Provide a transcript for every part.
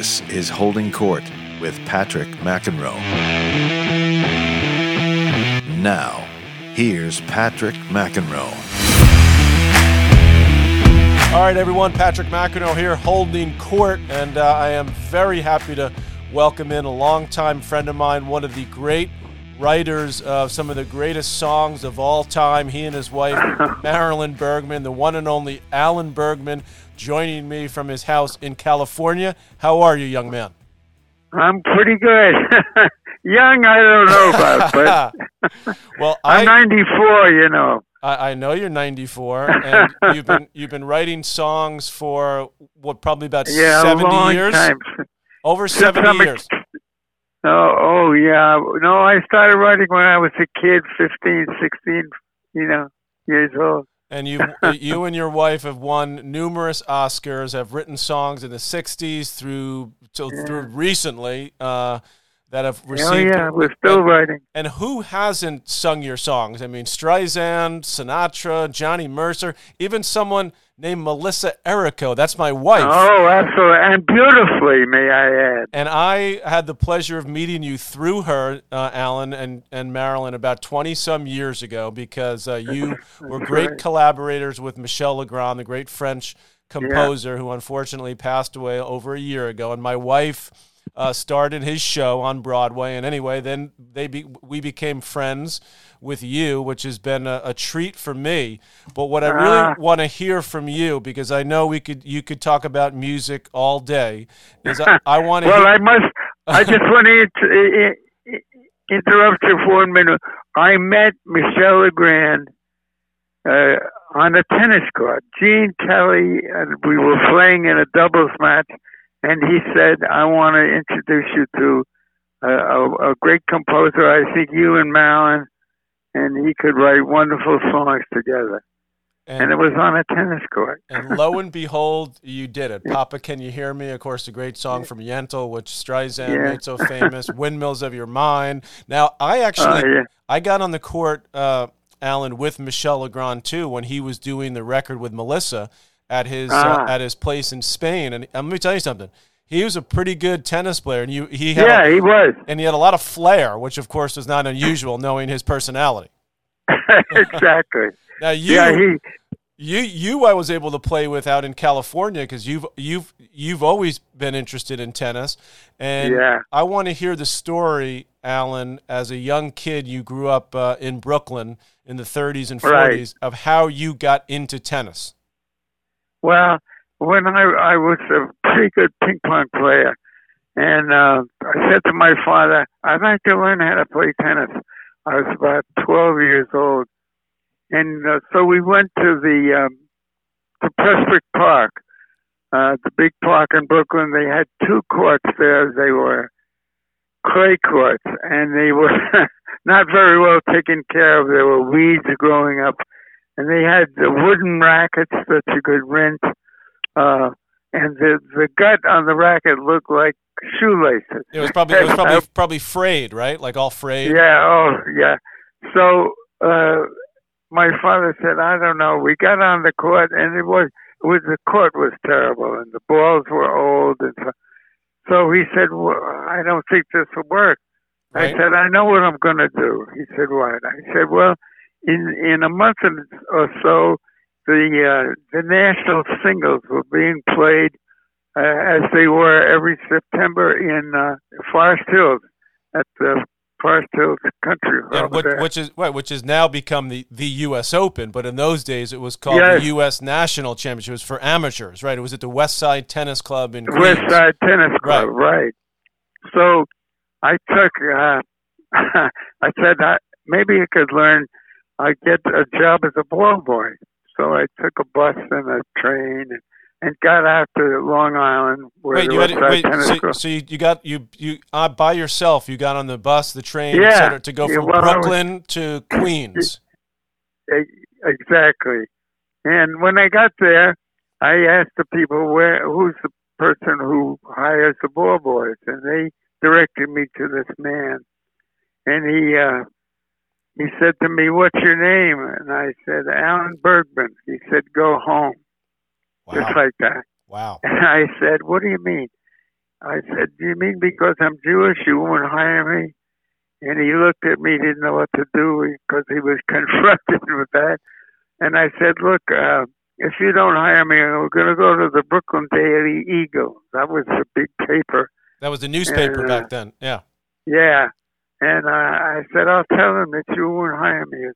This is Holding Court with Patrick McEnroe. Now, here's Patrick McEnroe. All right, everyone. Patrick McEnroe here, holding court, and uh, I am very happy to welcome in a longtime friend of mine, one of the great writers of some of the greatest songs of all time. He and his wife, Marilyn Bergman, the one and only Alan Bergman, joining me from his house in California. How are you, young man? I'm pretty good. Young, I don't know about, but well, I'm I, 94. You know. I, I know you're 94, and you've been you've been writing songs for what probably about Yeah, a 70 long years. time. Over Since 70 I'm a- years. Oh, oh yeah. No, I started writing when I was a kid, 15, 16, you know, years old. And you, you and your wife have won numerous Oscars. Have written songs in the '60s through till through recently uh, that have received. Oh received. yeah, we're still and, writing. and who hasn't sung your songs? I mean, Streisand, Sinatra, Johnny Mercer, even someone named Melissa Errico. That's my wife. Oh, absolutely, and beautifully, may I add. And I had the pleasure of meeting you through her, uh, Alan and, and Marilyn, about 20 some years ago because uh, you were great right. collaborators with Michel Legrand, the great French composer who unfortunately passed away over a year ago. And my wife uh, starred in his show on Broadway. And anyway, then they be, we became friends with you, which has been a, a treat for me. But what I really Ah. want to hear from you, because I know we could you could talk about music all day, is I, I want to. Well, I must. I just want to inter- interrupt you for one minute. I met Michel Legrand uh, on a tennis court. Gene Kelly and we were playing in a doubles match, and he said, "I want to introduce you to a, a, a great composer. I think you and Marilyn, and he could write wonderful songs together." And it was on a tennis court. And lo and behold, you did it. Papa, Can You Hear Me? Of course, a great song from Yentl, which Streisand Yeah. made so famous. Windmills of Your Mind. Now, I actually, Oh, yeah. I got on the court, uh, Alan, with Michel Legrand too, when he was doing the record with Melissa at his uh, Ah. at his place in Spain. And, and let me tell you something. He was a pretty good tennis player, and you he had Yeah, a, he was. and he had a lot of flair, which of course is not unusual, knowing his personality. exactly. Now you Yeah, he. you you I was able to play with out in California because you've you've you've always been interested in tennis, and Yeah. I want to hear the story, Alan. As a young kid, you grew up uh, in Brooklyn in the 30s and 40s Right. of how you got into tennis. Well, when I I was a pretty good ping pong player, and uh, I said to my father, "I'd like to learn how to play tennis." I was about twelve years old, and uh, so we went to the um, to Prospect Park, uh, the big park in Brooklyn. They had two courts there. They were clay courts, and they were not very well taken care of. There were weeds growing up, and they had the wooden rackets that you could rent. Uh, and the the gut on the racket looked like shoelaces. It was probably it was probably probably frayed, right? Like all frayed. yeah, oh, yeah. So uh, my father said, I don't know. We got on the court, and it was it was the court was terrible, and the balls were old, and so, so he said, well, I don't think this will work. I said, I know what I'm going to do. He said, what? I said, well, in in a month or so, the uh, the national singles were being played uh, as they were every September in uh, Forest Hills at the Forest Hills Country over which, which is right, which has now become the, the U.S. Open, but in those days it was called Yes. the U.S. National Championship. It was for amateurs, right? It was at the West Side Tennis Club in West Queens. Side Tennis Club, right? So I took. Uh, I said I, maybe I could learn. I get a job as a ball boy. So I took a bus and a train and, and got out to Long Island where Wait, you had, wait, so, so you, you got you you uh, by yourself. You got on the bus, the train, et Yeah. cetera, to go Yeah, from well, I was- Brooklyn to Queens. Exactly. And when I got there, I asked the people where who's the person who hires the ball boys, and they directed me to this man. And he uh, he said to me, "What's your name?" And I said, "Alan Bergman." He said, "Go home," just like that. wow. And I said, "What do you mean?" I said, "Do you mean because I'm Jewish you won't hire me?" And he looked at me, didn't know what to do because he was confronted with that. And I said, "Look, uh, if you don't hire me, we're going to go to the Brooklyn Daily Eagle. That was a big paper. That was a newspaper And, uh, back then. Yeah. Yeah. And uh, I said, I'll tell him that you won't hire me.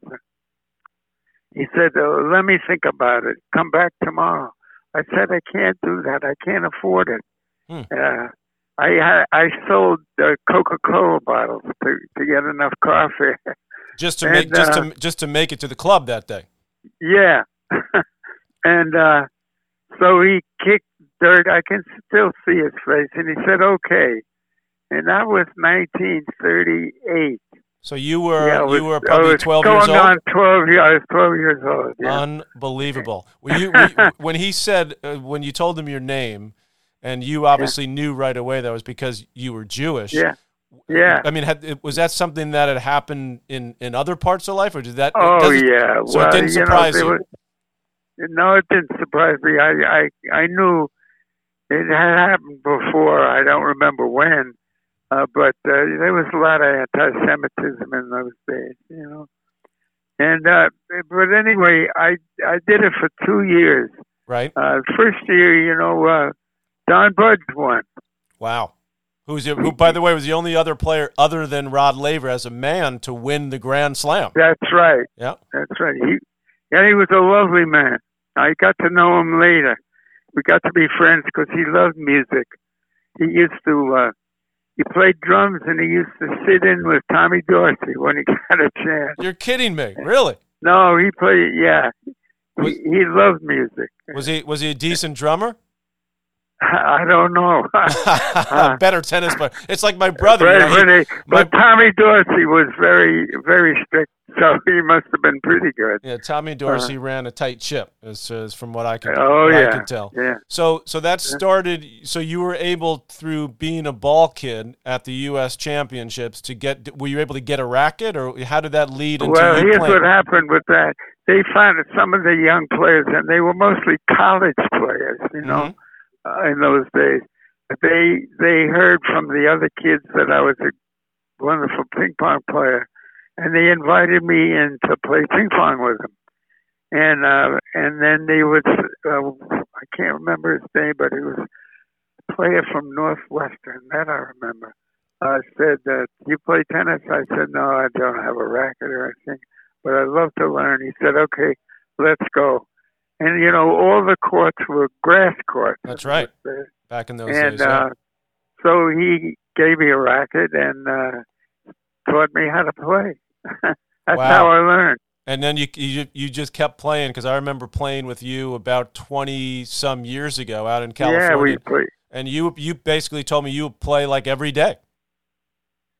He said, oh, let me think about it. Come back tomorrow. I said, I can't do that. I can't afford it. Hmm. Uh, I I sold uh, Coca-Cola bottles to to get enough coffee. Just to And, make just uh, to just to make it to the club that day. yeah, and uh, so he kicked dirt. I can still see his face, and he said, "Okay." And that was 1938. So you were yeah, was, you were probably was 12 going years old. on 12 years. I was 12 years old. Yeah. Unbelievable. Were you, were you- when he said uh, when you told him your name, and you obviously knew right away that was because you were Jewish. yeah. Yeah. I mean, had, was that something that had happened in, in other parts of life, or did that? Oh it- yeah. so it well, didn't you know, you? was- no, it didn't surprise me. I I I knew it had happened before. I don't remember when, uh, but uh, there was a lot of anti-Semitism in those days, you know. And uh, but anyway, I I did it for two years. Right. Uh, first year, you know, uh, Don Budge won. Wow. Who's who? By the way, was the only other player other than Rod Laver as a man to win the Grand Slam. That's right. Yeah. That's right. He, yeah, he was a lovely man. I got to know him later. We got to be friends because he loved music. He used to, uh, he played drums and he used to sit in with Tommy Dorsey when he got a chance. You're kidding me, really? No, he played, yeah. Was- He, he loved music. Was he was he a decent drummer? I don't know. Better tennis player. It's like my brother. but, you know, he- but, my- Tommy Dorsey was very, very strict, so he must have been pretty good. yeah, Tommy Dorsey ran a tight ship, as, as from what I can Oh, what I can tell. Yeah. So so that started. So you were able through being a ball kid at the U.S. Championships to get. Were you able to get a racket, or how did that lead into Well, here's playing? what happened with that. They found that some of the young players, and they were mostly college players, you know, Mm-hmm. Uh, in those days. They they heard from the other kids that I was a wonderful ping pong player, and they invited me in to play ping pong with them. And uh, and then they would uh, I can't remember his name, but he was a player from Northwestern. That I remember. I said, uh, "You play tennis?" I said, "No, I don't have a racket or anything, but I'd love to learn." He said, "Okay, let's go." And you know, all the courts were grass courts. That's right. Back in those And days? yeah. uh, so he gave me a racket and uh, taught me how to play. That's Wow. how I learned. And then you you you just kept playing because I remember playing with you about twenty some years ago out in California, Yeah, we played. and you you basically told me you would play like every day.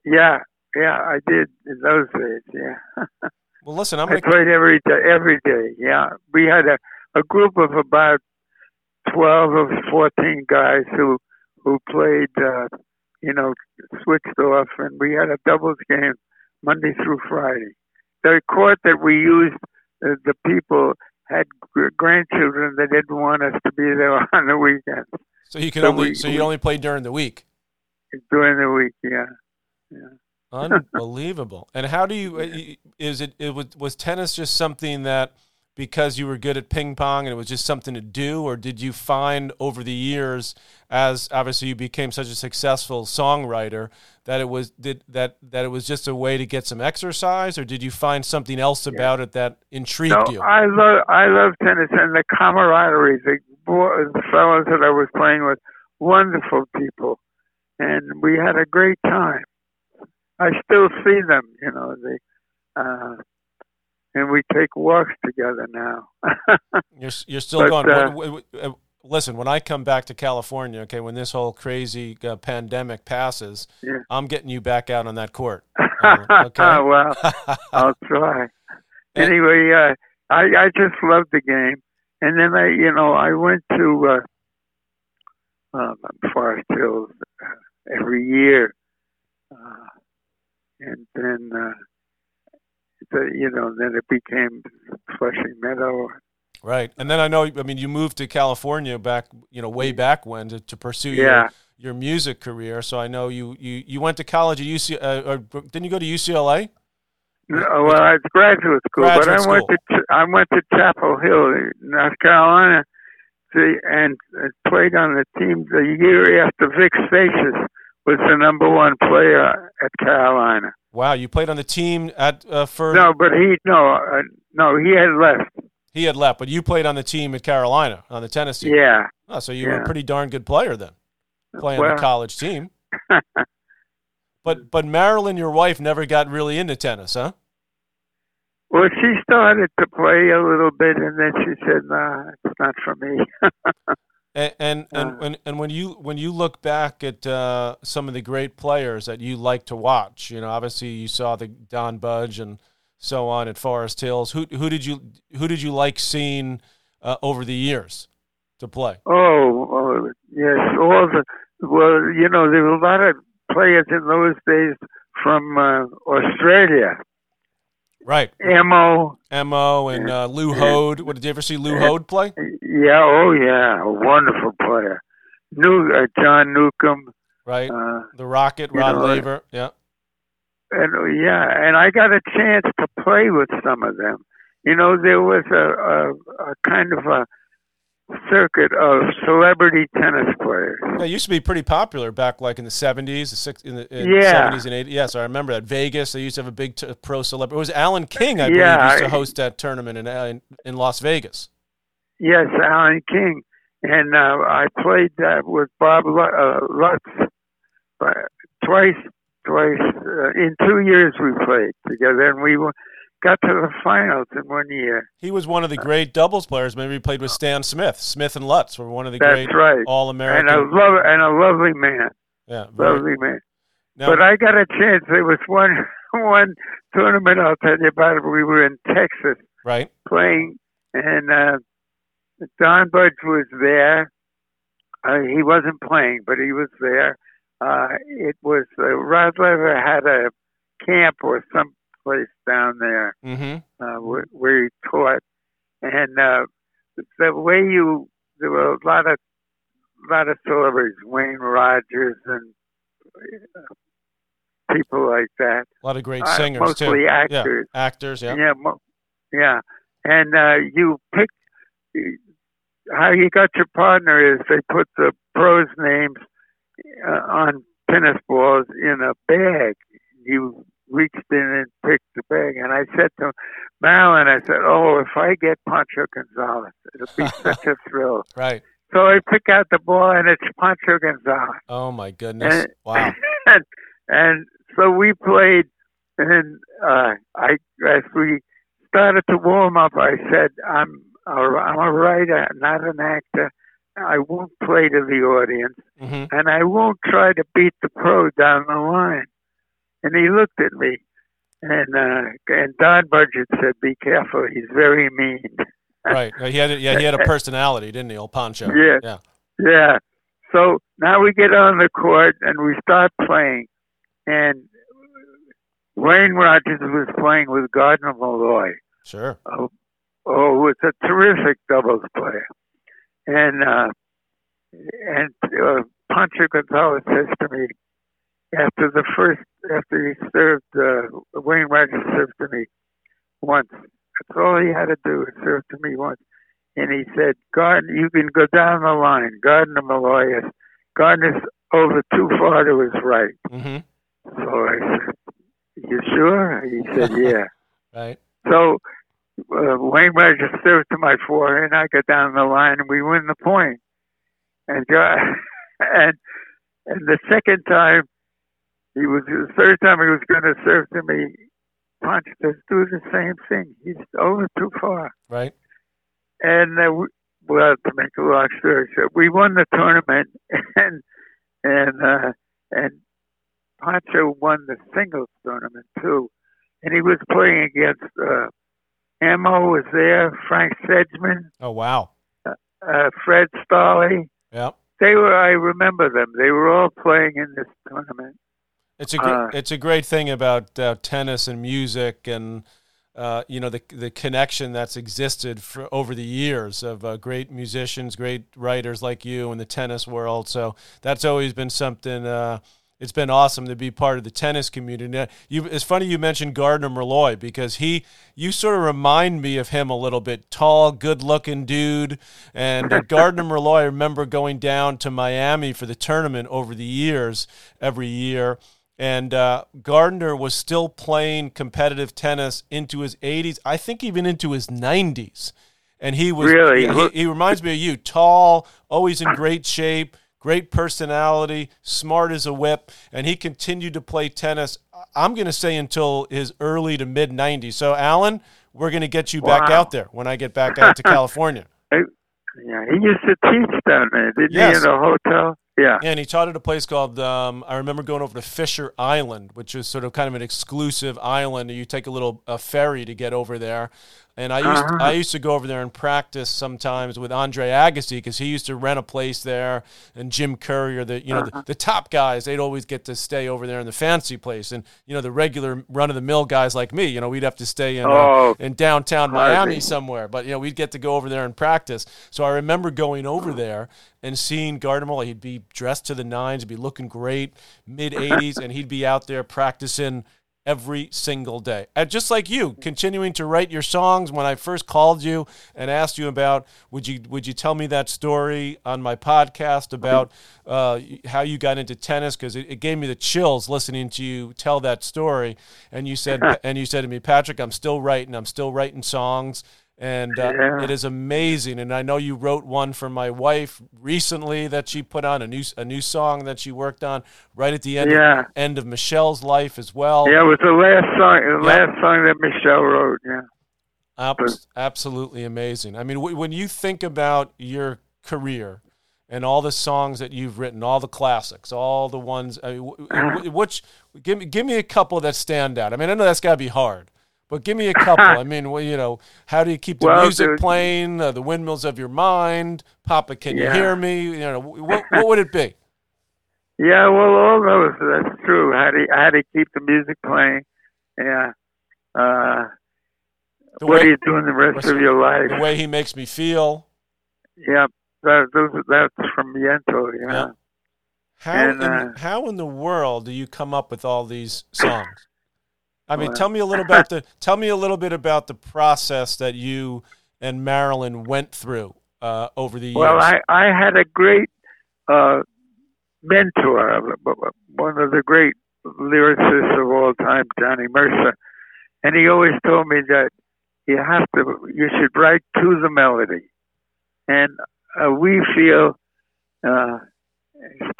Yeah, yeah, I did in those days. Yeah. Well, listen, I'm I gonna played every day. Every day, yeah. We had a, a group of about twelve or fourteen guys who who played, uh, you know, switched off, and we had a doubles game Monday through Friday. The court that we used, uh, the people had gr- grandchildren that didn't want us to be there on the weekends so you can so only we- so you only play during the week. during the week. Yeah. yeah. Unbelievable. and how do you uh, is it it was was tennis just something that because you were good at ping pong and it was just something to do or did you find over the years as obviously you became such a successful songwriter that it was did that that it was just a way to get some exercise or did you find something else about it that intrigued No, you? I love I love tennis and the camaraderie. The, the fellows that I was playing with, wonderful people, and we had a great time. I still see them, you know. They, uh, and we take walks together now. You're you're still But, going. uh, uh, listen, when I come back to California, okay, when this whole crazy uh, pandemic passes, Yeah. I'm getting you back out on that court. Uh, okay. well, I'll try. And- Anyway, uh, I I just love the game, and then I you know I went to uh, um, Forest Hills uh, every year, uh, and then uh, the, you know then it became Flushing Meadow. Right, and then I know. I mean, you moved to California back, you know, way back when to, to pursue your Yeah, your music career. So I know you you, you went to college at UC. Uh, or didn't you go to UCLA? No, well, it's graduate school, Graduate but I went to Ch- I went to Chapel Hill, North Carolina, to, and uh, played on the team the year after Vic Seixas was the number one player at Carolina. Wow, you played on the team at uh, for No, but he no uh, no he had left. he had left, but you played on the team at Carolina on the tennis team. Yeah, Oh, so you were a pretty darn good player then, playing Well- the college team. But but Marilyn, your wife, never got really into tennis, huh? well, she started to play a little bit, and then she said, "No, it's not for me." And and and, Uh. and, and when you when you look back at uh, some of the great players that you like to watch, you know, obviously you saw the Don Budge and so on at Forest Hills. Who who did you who did you like seeing uh, over the years to play? Oh, oh, yes, all the well, you know, there were a lot of players in those days from uh, Australia. Right, Emo, Mo and uh, Lew Hoad. What did you ever see Lew Hoad play? yeah, oh yeah, a wonderful player. New uh, John Newcombe, Right, uh, the Rocket, Rod know, Laver. Yeah, and yeah, and I got a chance to play with some of them. You know, there was a, a, a kind of a circuit of celebrity tennis players. They used to be pretty popular back like in the seventies, the six, in the Yeah. seventies and eighties. Yes, I remember that Vegas. They used to have a big t- pro celebrity. It was Alan King, I believe, Yeah, used to host that tournament in in, in Las Vegas. Yes, Alan King, and uh, I played that with Bob uh, Lutz twice. Twice uh, in two years we played together, and we w- got to the finals in one year. He was one of the great doubles players. Maybe he played with Stan Smith. Smith and Lutz were one of the That's great right, All and American. a love and a lovely man, yeah, very, lovely man. now, But I got a chance. There was one one tournament I'll tell you about. It. We were in Texas right. playing, and uh, Don Budge was there. Uh, he wasn't playing, but he was there. Uh, it was uh, Rod Laver had a camp or some place down there Mm-hmm. uh, where, where he taught, and uh, the way you there were a lot of lot of celebrities, Wayne Rogers and uh, people like that. A lot of great Uh, singers mostly too. actors. Yeah, actors. Yeah. Yeah, mo- yeah. And uh, you pick how you got your partner is they put the pros' names uh, on tennis balls in a bag. You reached in and picked the bag, and I said to Marilyn, I said, "Oh, if I get Pancho Gonzalez, it'll be such a thrill." Right. So I pick out the ball, and it's Pancho Gonzalez Oh my goodness! and, Wow. and, and so we played, and uh, I as we started to warm up, I said, "I'm a, I'm a writer, not an actor. I won't play to the audience, hmm and I won't try to beat the pro down the line." And he looked at me, and uh, and Don Budge said, "Be careful. He's very mean." Right. He had. a- Yeah. He had a personality, didn't he, old Pancho? Yeah. Yeah. Yeah. So now we get on the court and we start playing. And Wayne Rogers was playing with Gardnar Mulloy, Sure. oh, who was a terrific doubles player. And uh, and uh, Pancho Gonzalez says to me after the first after he served uh, Wayne Rogers served to me once. That's all he had to do is serve to me once. And he said, Gardnar, you can go down the line. Gardnar Mulloy is Gardnar's over too far to his right. hmm So I said, You sure? He said, Yeah. Right. So uh, Wayne Rogers served to my forehand. I got down the line and we win the point. And uh, and and the second time he was the third time he was going to serve to me. Punch, let's do the same thing. He's over too far. Right. And uh, we, well, to make a long story short, we won the tournament, and and uh, and Pancho won the singles tournament too. And he was playing against uh, Amo was there, Frank Sedgman, Oh wow. uh, Fred Stolle. Yeah. They were, I remember them. They were all playing in this tournament. It's a gr- Uh, it's a great thing about uh, tennis and music and uh, you know the the connection that's existed for over the years of uh, great musicians, great writers like you in the tennis world. So that's always been something. Uh, it's been awesome to be part of the tennis community. You, it's funny you mentioned Gardnar Mulloy because he, you sort of remind me of him a little bit. Tall, good-looking dude, and uh, Gardnar Mulloy. I remember going down to Miami for the tournament over the years, every year, and uh, Gardnar was still playing competitive tennis into his 80s, I think even into his 90s. And he was really he, he reminds me of you, tall, always in great shape, great personality, smart as a whip, and he continued to play tennis. I'm going to say until his early to mid 90s. So, Alan, we're going to get you wow. back out there when I get back out to California. Yeah, he used to teach down there, didn't yes. he, in a hotel? Yeah. And he taught at a place called, um, I remember going over to Fisher Island, which is sort of kind of an exclusive island. You take a little a ferry to get over there. And I used uh-huh. I used to go over there and practice sometimes with Andre Agassi because he used to rent a place there, and Jim Courier, the you know uh-huh. the, the, top guys, they'd always get to stay over there in the fancy place, and you know the regular run of the mill guys like me, you know we'd have to stay in uh, oh, uh, in downtown Miami somewhere, but you know we'd get to go over there and practice. So I remember going over there and seeing Gardnar He'd be dressed to the nines, he'd be looking great, mid 80s, and he'd be out there practicing every single day. And just like you, continuing to write your songs. When I first called you and asked you about, would you would you tell me that story on my podcast about uh, how you got into tennis? Because it, it, gave me the chills listening to you tell that story. And you said and you said to me, Patrick, I'm still writing. I'm still writing songs and uh, yeah. it is amazing. And I know you wrote one for my wife recently that she put on a new a new song that she worked on right at the end yeah. of, end of Michel's life as well. Yeah, it was the last song, the yeah. last song that Michel wrote. Yeah, Abs- absolutely amazing. I mean, w- when you think about your career and all the songs that you've written, all the classics, all the ones, I mean, w- which give me give me a couple that stand out. I mean, I know that's got to be hard. But give me a couple. I mean, well, you know, how do you keep the well, music dude, playing? Uh, the windmills of your mind, Papa, can yeah. you hear me? You know, what, what would it be? Yeah, well, all those. That's true. How do you, how do you keep the music playing? Yeah. Uh, the what way, are you doing the rest of your life? The way he makes me feel. Yeah, that, those, that's from Yentl. Yeah. yeah. How and, in, uh, how in the world do you come up with all these songs? I mean, tell me a little about the tell me a little bit about the process that you and Marilyn went through uh, over the years. Well, I I had a great uh, mentor, one of the great lyricists of all time, Johnny Mercer, and he always told me that you have to you should write to the melody, and uh, we feel. Uh,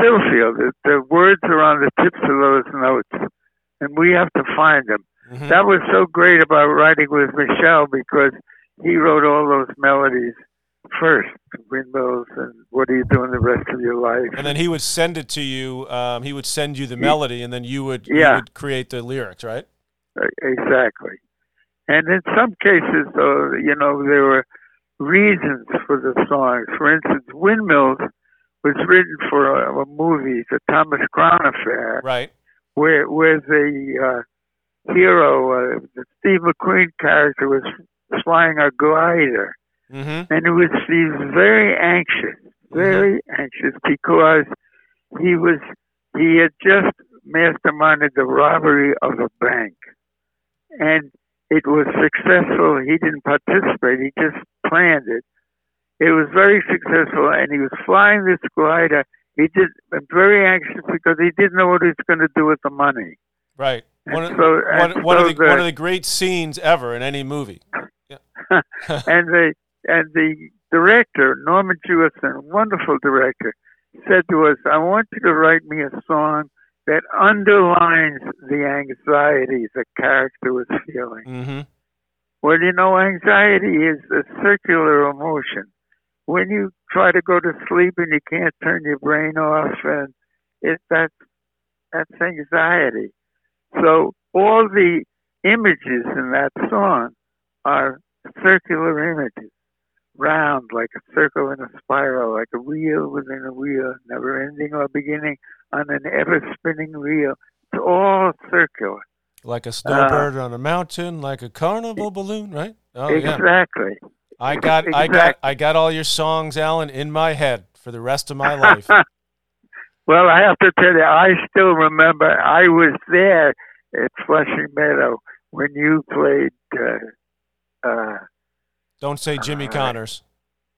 still feel that the words are on the tips of those notes and we have to find them. Mm-hmm. That was so great about writing with Michel because he wrote all those melodies first, windmills, and what are you doing the rest of your life? And then he would send it to you. Um, he would send you the melody, and then you would yeah. you would create the lyrics, right? Exactly. And in some cases, though, you know, there were reasons for the songs. For instance, Windmills was written for a, a movie, the Thomas Crown Affair. Right where where the uh, hero, uh, the Steve McQueen character, was flying a glider, mm-hmm. and it was he was very anxious, very mm-hmm. anxious because he was he had just masterminded the robbery of a bank, and it was successful. He didn't participate; he just planned it. It was very successful, and he was flying this glider he did very anxious because he didn't know what he was going to do with the money. Right. One, of, so, one, one so of the, one of the great scenes ever in any movie. Yeah. and the and the director Norman Jewison, wonderful director, said to us, "I want you to write me a song that underlines the anxiety the character was feeling." Mm-hmm. Well, you know, anxiety is a circular emotion when you try to go to sleep and you can't turn your brain off, and it that's that's anxiety. So all the images in that song are circular images, round like a circle in a spiral, like a wheel within a wheel, never ending or beginning on an ever spinning wheel. It's all circular. Like a snowbird uh, on a mountain, like a carnival balloon, right? Oh yeah. Exactly. I got I got I got all your songs, Alan, in my head for the rest of my life. Well, I have to tell you, I still remember I was there at Flushing Meadow when you played uh, uh, Don't say Jimmy right. Connors.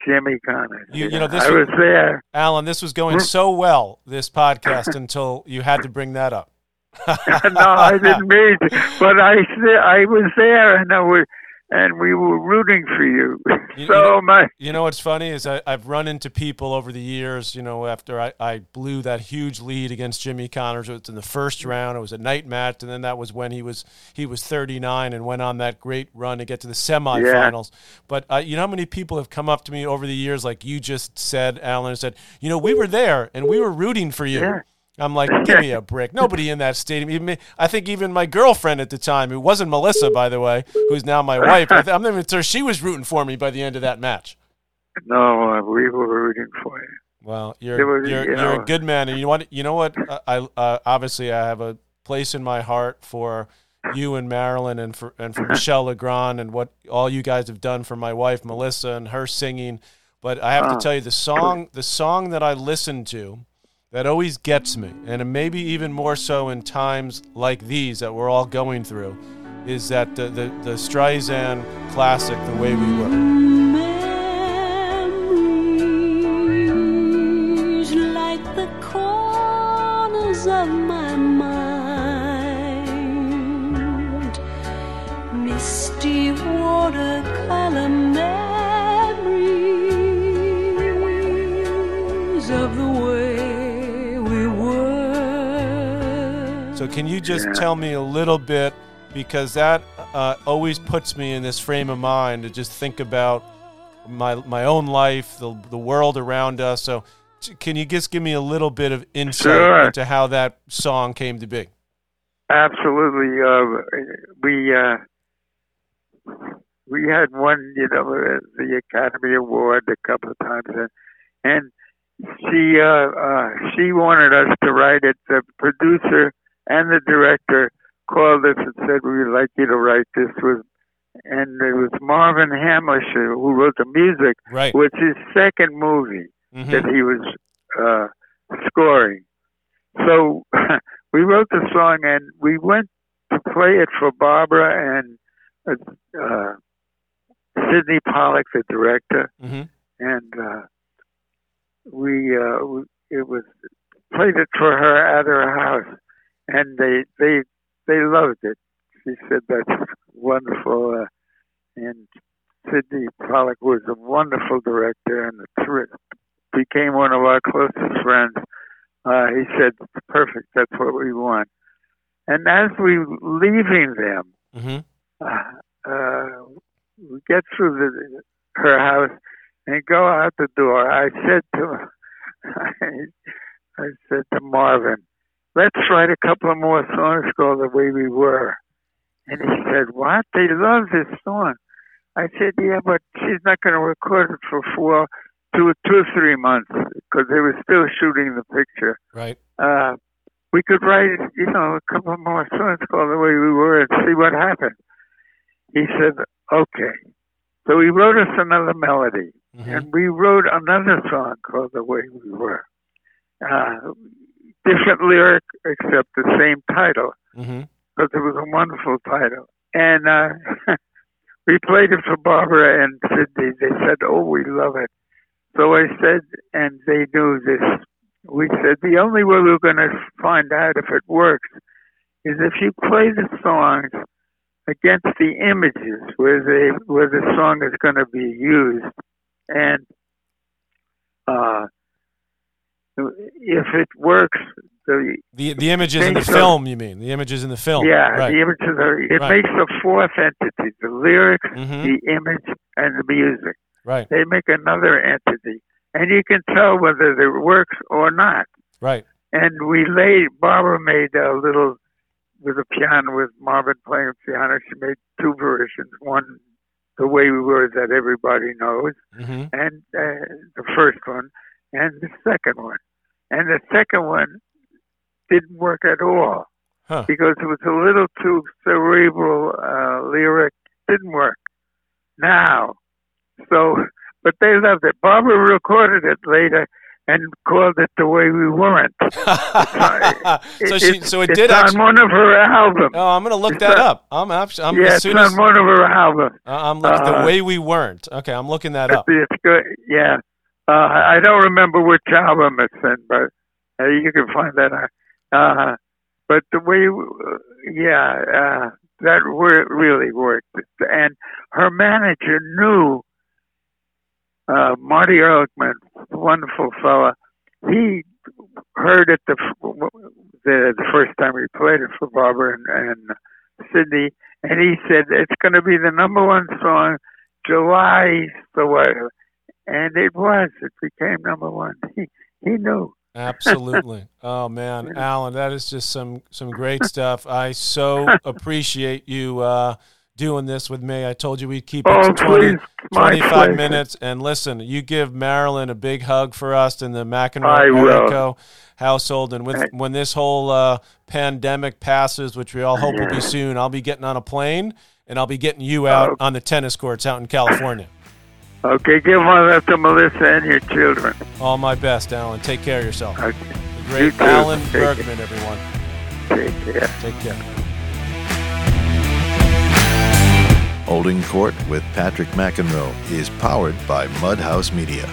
Jimmy Connors. You- you know, this I was- was there. Alan, this was going so well, this podcast, until you had to bring that up. no, I didn't mean to, but I I was there, and I was, and we were rooting for you You- so much. You know what's funny is I, I've run into people over the years, you know, after I, I blew that huge lead against Jimmy Connors. It was in the first round. It was a night match, and then that was when he was he was 39 and went on that great run to get to the semifinals. But uh, you know how many people have come up to me over the years, like you just said, Alan, and said, you know, we were there and we were rooting for you. Yeah. I'm like, give me a break. Nobody in that stadium. Even me, I think even my girlfriend at the time, who wasn't Melissa, by the way, who's now my wife. I th- I'm not even sure she was rooting for me by the end of that match. No, uh, we were rooting for you. Well, you're was, you're, you you're a good man, and you know what? You know what? Uh, I uh, obviously I have a place in my heart for you and Marilyn, and for and for Michel Legrand, and what all you guys have done for my wife Melissa and her singing. But I have to tell you, the song the song that I listened to that always gets me, and maybe even more so in times like these that we're all going through, is that the the, the Streisand classic, "The Way We Were." Of my mind, misty watercolor So can you just Yeah. tell me a little bit because that uh, always puts me in this frame of mind to just think about my my own life, the the world around us. So can you just give me a little bit of insight Sure. into how that song came to be? Absolutely. Uh, we uh, we had won, you know, the Academy Award a couple of times, and, and she uh, uh, she wanted us to write it. The producer and the director called us and said, "We'd like you to write this." Was and it was Marvin Hamlisch who wrote the music, Right. which is his second movie Mhm. that he was uh, scoring. So we wrote the song and we went to play it for Barbara and uh, uh, Sydney Pollack, the director, Mhm. and uh, we, uh, we it was played it for her at her house, and they they they loved it. She said that's wonderful, uh, and Sydney Pollack was a wonderful director and a ter- became one of our closest friends. Uh, he said, "Perfect, that's what we want." And as we leaving them, Mhm. uh, uh, we get through the, her house and go out the door. I said to I said to Marvin, "Let's write a couple of more songs called The Way We Were." And he said, "What? They love this song." I said, "Yeah, but she's not going to record it for four, two, two, three months because they were still shooting the picture." Right. uh, we could write, you know, a couple more songs called The Way We Were and see what happened. He said, okay. So he wrote us another melody, Mhm. and we wrote another song called The Way We Were. Uh, different lyric, except the same title, Mhm. because it was a wonderful title. And uh, we played it for Barbara and Sydney. They said, oh, we love it. So I said, and they knew this we said the only way we're going to find out if it works is if you play the songs against the images where they where the song is going to be used, and uh, if it works, the The the images in the film, you mean? The images in the film. yeah, Right. the images are it Right. makes a fourth entity: the lyrics, Mhm. the image, and the music. Right. They make another entity, and you can tell whether it works or not. Right. and we laid Barbara made a little with a piano with Marvin playing piano. She made two versions. One, the way we were that everybody knows, Mhm. and uh, the first one, and the second one. And the second one didn't work at all. Huh. because it was a little too cerebral uh, lyric. Didn't work. Now, so but they loved it. Barbara recorded it later and called it the way we weren't. so she, so it it's did on actually. one of her albums. Oh, I'm gonna look It's that not- up. I'm actually. I'm yeah, as it's soon on as one of her albums. uh, I'm looking the uh, way we weren't. Okay, I'm looking that up. It's good. Yeah, uh, I don't remember which album it's in, but uh, you can find that out. Uh, but the way, uh, yeah, uh, that really worked. And her manager knew uh, Marty Erlichman, wonderful fella. He heard it the the, the first time we played it for Barbara and, and Sydney, and he said it's going to be the number one song, July the whatever, and it was. It became number one. He he knew. Absolutely. Oh man, Alan, that is just some some great stuff. I so appreciate you uh, doing this with me. I told you we'd keep it Oh, to 20, please, 25 pleasure. minutes. And listen, you give Marilyn a big hug for us in the McEnroe household. And with, when this whole uh, pandemic passes, which we all hope will be soon, I'll be getting on a plane and I'll be getting you out Oh. on the tennis courts out in California. Okay, give one of that to Melissa and your children. All my best, Alan. Take care of yourself. Okay, The great You. Alan Take care. Bergman, everyone. take care. Take care. Holding Court with Patrick McEnroe is powered by Mudhouse Media.